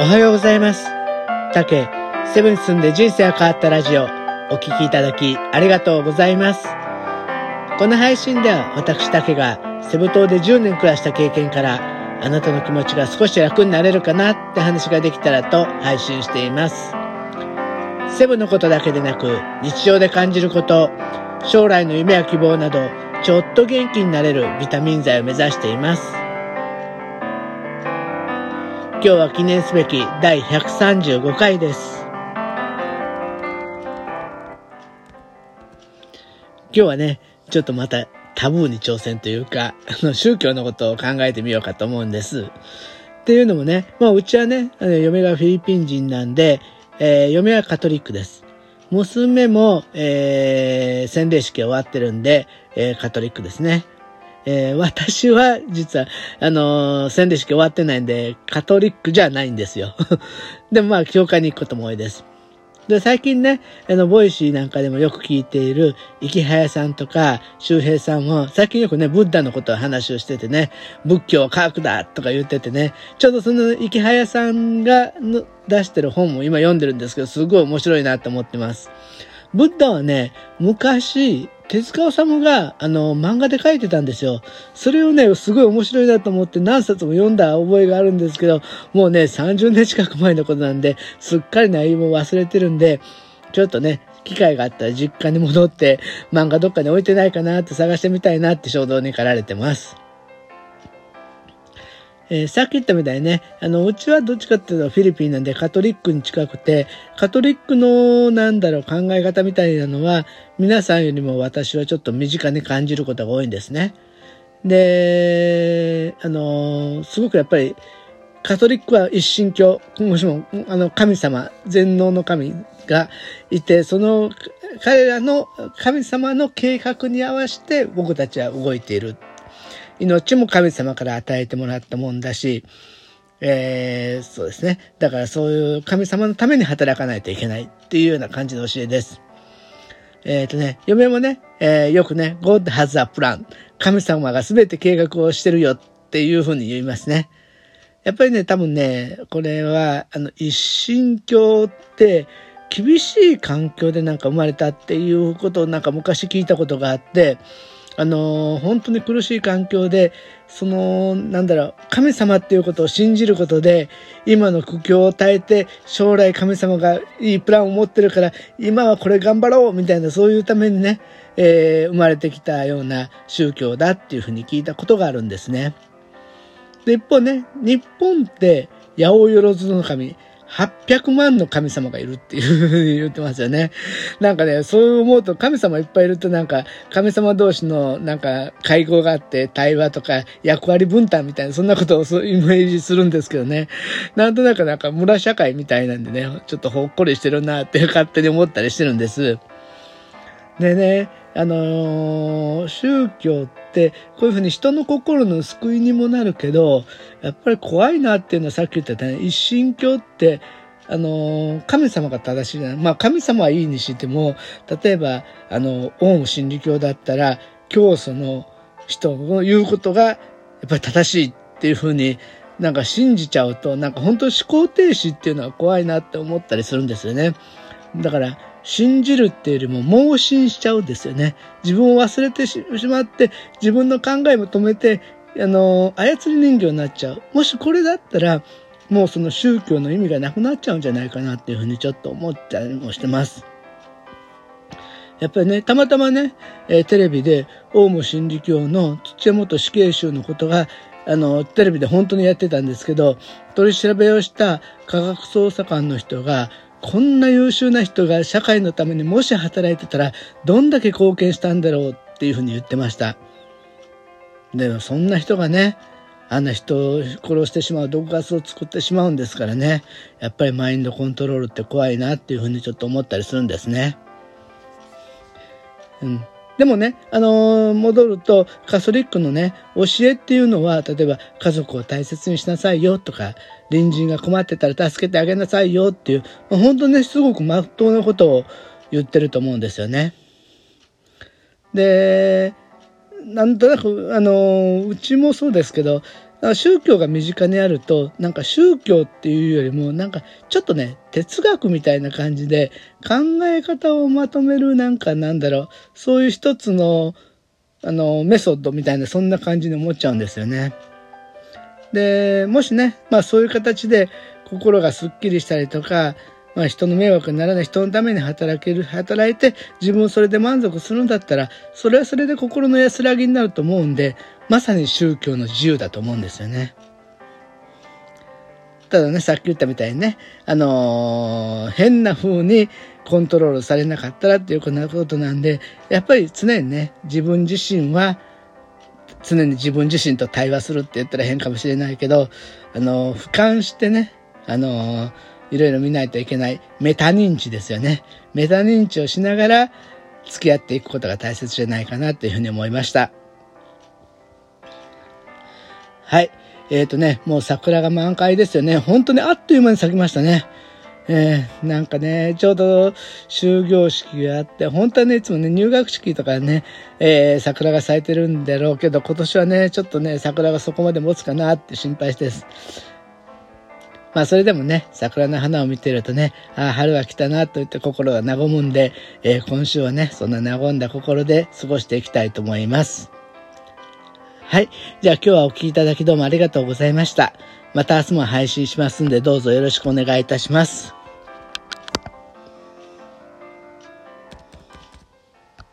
おはようございます。たけ、セブンに住んで人生が変わったラジオ、お聞きいただきありがとうございます。この配信では私たけがセブ島で10年暮らした経験からあなたの気持ちが少し楽になれるかなって話ができたらと配信しています。セブのことだけでなく日常で感じること、将来の夢や希望などちょっと元気になれるビタミン剤を目指しています。今日は記念すべき第135回です。今日はね、ちょっとまたタブーに挑戦というか、あの、宗教のことを考えてみようかと思うんです。っていうのもね、まあ、うちはね、嫁がフィリピン人なんで、えー、嫁はカトリックです。娘も、えー、洗礼式終わってるんで、えー、カトリックですね。えー、私は実は、あのー、洗礼式終わってないんで、カトリックじゃないんですよ。でもまあ、教会に行くことも多いです。で、最近ね、あの、 Voicy なんかでもよく聞いている、イケハヤさんとか、周平さんも、最近よくね、ブッダのことを話をしててね、仏教は科学だとか言っててね、ちょうどそのイケハヤさんが出してる本も今読んでるんですけど、すごい面白いなと思ってます。ブッダはね、昔、手塚治虫が、あの、漫画で書いてたんですよ。それをね、すごい面白いなと思って何冊も読んだ覚えがあるんですけど、もうね、30年近く前のことなんで、すっかり内容も忘れてるんで、ちょっとね、機会があったら実家に戻って、漫画どっかに置いてないかなって探してみたいなって衝動に駆られてます。えー、さっき言ったみたいにね、あの、うちはどっちかっていうとフィリピンなんでカトリックに近くて、カトリックの、なんだろう、考え方みたいなのは、皆さんよりも私はちょっと身近に感じることが多いんですね。で、あの、すごくやっぱり、カトリックは一神教、もしも、あの、神様、全能の神がいて、その、彼らの神様の計画に合わせて僕たちは動いている命も神様から与えてもらったもんだし、えー、そうですね。だからそういう神様のために働かないといけないっていうような感じの教えです。えっ、ー、とね、嫁もね、えー、よくね、God has a plan。神様が全て計画をしてるよっていうふうに言いますね。やっぱりね、多分ね、これは、あの、一神教って、厳しい環境でなんか生まれたっていうことをなんか昔聞いたことがあって、あの、本当に苦しい環境で、その、なんだろう、神様っていうことを信じることで、今の苦境を耐えて、将来神様がいいプランを持ってるから、今はこれ頑張ろうみたいな、そういうためにね、えー、生まれてきたような宗教だっていうふうに聞いたことがあるんですね。で、一方ね、日本って、八百万の神、800万の神様がいるっていうふうに言ってますよね。なんかね、そう思うと神様いっぱいいるとなんか神様同士のなんか会合があって対話とか役割分担みたいなそんなことをイメージするんですけどね。なんとなくなんか村社会みたいなんでね、ちょっとほっこりしてるなって勝手に思ったりしてるんです。でね、あのー、宗教ってこういうふうに人の心の救いにもなるけど、やっぱり怖いなっていうのはさっき言ったね、一神教って、あのー、神様が正しいじゃない。まあ神様はいいにしても、例えば、あの、オウム真理教だったら、教祖の人の言うことがやっぱり正しいっていうふうになんか信じちゃうと、なんか本当思考停止っていうのは怖いなって思ったりするんですよね。だから、信じるっていうよりも盲信しちゃうんですよね。自分を忘れてしまって、自分の考えも止めて、あの、操り人形になっちゃう。もしこれだったら、もうその宗教の意味がなくなっちゃうんじゃないかなっていうふうにちょっと思ったりもしてます。やっぱりね、たまたまね、えー、テレビで、オウム真理教の土屋元死刑囚のことが、あの、テレビで本当にやってたんですけど、取り調べをした科学捜査官の人が、こんな優秀な人が社会のためにもし働いてたら、どんだけ貢献したんだろうっていうふうに言ってました。でもそんな人がね、あんな人を殺してしまう毒ガスを作ってしまうんですからね、やっぱりマインドコントロールって怖いなっていうふうにちょっと思ったりするんですね。うん。でもね、あのー、戻ると、カソリックのね、教えっていうのは、例えば家族を大切にしなさいよとか、隣人が困ってたら助けてあげなさいよっていう、まあ、本当ね、すごく真っ当なことを言ってると思うんですよね。で、なんとなく、あの、うちもそうですけど、から宗教が身近にあると、なんか宗教っていうよりも、なんかちょっとね、哲学みたいな感じで、考え方をまとめるなんかなんだろう、そういう一つの、あの、メソッドみたいな、そんな感じに思っちゃうんですよね。で、もしね、まあそういう形で心がすっきりしたりとか、まあ、人の迷惑にならない人のために働ける、働いて自分それで満足するんだったら、それはそれで心の安らぎになると思うんで、まさに宗教の自由だと思うんですよね。ただね、さっき言ったみたいにね、あのー、変な風にコントロールされなかったらっていうことなんで、やっぱり常にね、自分自身は、常に自分自身と対話するって言ったら変かもしれないけど、あのー、俯瞰してね、あのーいろいろ見ないといけないメタ認知ですよね。メタ認知をしながら付き合っていくことが大切じゃないかなというふうに思いました。はい。えっ、ー、とね、もう桜が満開ですよね。本当にあっという間に咲きましたね。えー、なんかね、ちょうど終業式があって、本当はね、いつもね、入学式とかね、えー、桜が咲いてるんだろうけど、今年はね、ちょっとね、桜がそこまで持つかなって心配してです。まあそれでもね、桜の花を見てるとね、ああ、春は来たなといった心が和むんで、えー、今週はね、そんな和んだ心で過ごしていきたいと思います。はい。じゃあ今日はお聴きいただきどうもありがとうございました。また明日も配信しますんでどうぞよろしくお願いいたします。